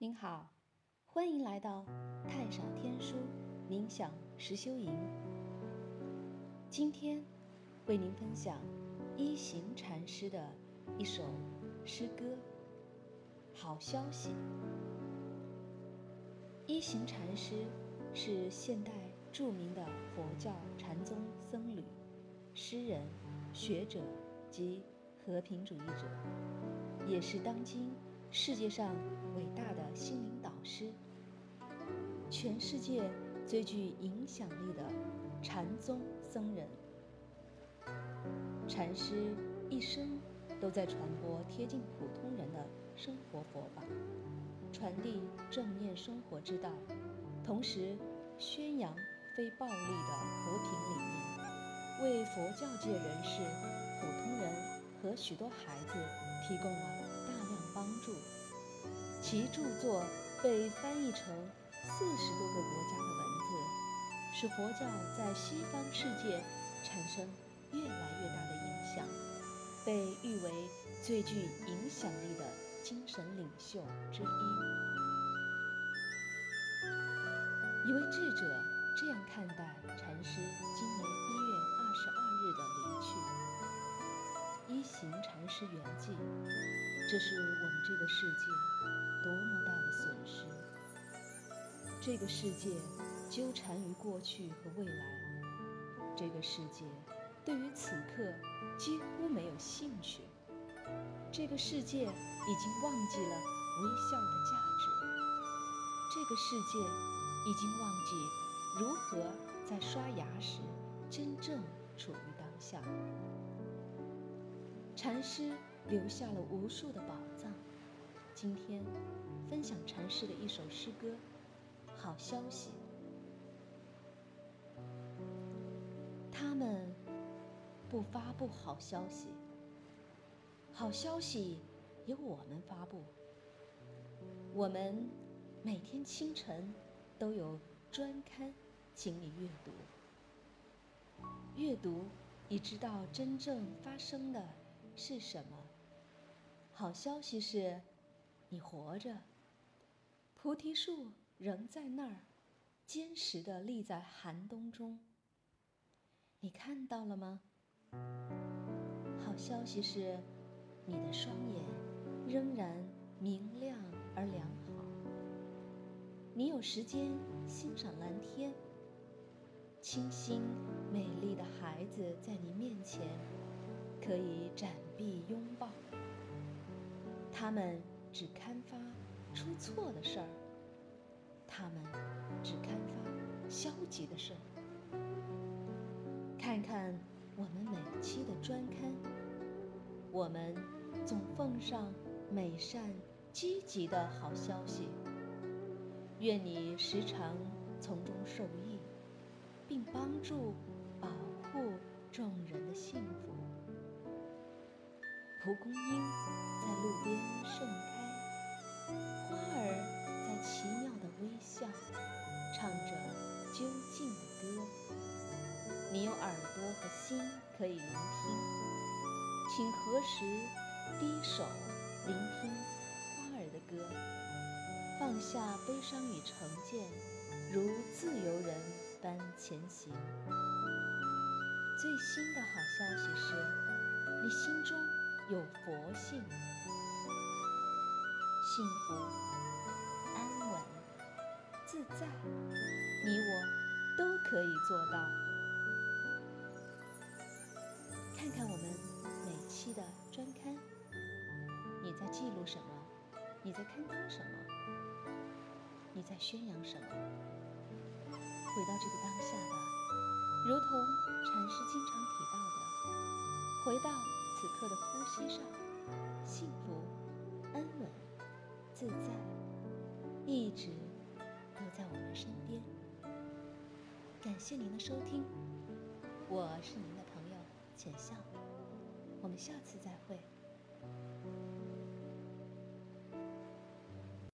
您好，欢迎来到太上天书冥想实修营。今天为您分享一行禅师的一首诗歌《好消息》。一行禅师是现代著名的佛教禅宗僧侣、诗人、学者及和平主义者，也是当今。世界上伟大的心灵导师，全世界最具影响力的禅宗僧人。禅师一生都在传播贴近普通人的生活佛法，传递正念生活之道，同时宣扬非暴力的和平理念，为佛教界人士、普通人和许多孩子提供了。其著作被翻译成四十多个国家的文字，使佛教在西方世界产生越来越大的影响，被誉为最具影响力的精神领袖之一。一位智者这样看待禅师今年一月二十二日的离去：一行禅师圆寂。这是我这个世界多么大的损失！这个世界纠缠于过去和未来，这个世界对于此刻几乎没有兴趣，这个世界已经忘记了微笑的价值，这个世界已经忘记如何在刷牙时真正处于当下。禅师留下了无数的宝藏。今天分享禅师的一首诗歌《好消息》。他们不发布好消息，好消息由我们发布。我们每天清晨都有专刊，请你阅读。阅读，你知道真正发生的。是什么？好消息是，你活着。菩提树仍在那儿，坚实的立在寒冬中。你看到了吗？好消息是，你的双眼仍然明亮而良好。你有时间欣赏蓝天，清新美丽的孩子在你面前。可以展臂拥抱，他们只刊发出错的事儿，他们只刊发消极的事儿。看看我们每期的专刊，我们总奉上美善积极的好消息。愿你时常从中受益，并帮助保护众人的幸福。蒲公英在路边盛开，花儿在奇妙的微笑，唱着究竟的歌。你有耳朵和心可以聆听，请何时低首聆听花儿的歌，放下悲伤与成见，如自由人般前行。最新的好消息是，你心中。有佛性，幸福、安稳、自在，你我都可以做到。看看我们每期的专刊，你在记录什么？你在刊登什么？你在宣扬什么？回到这个当下吧，如同禅师经常提到的，回到。此刻的呼吸上，幸福、自在一直都在我们身边。感谢您的收听，我是您的朋友浅笑，我们下次再会。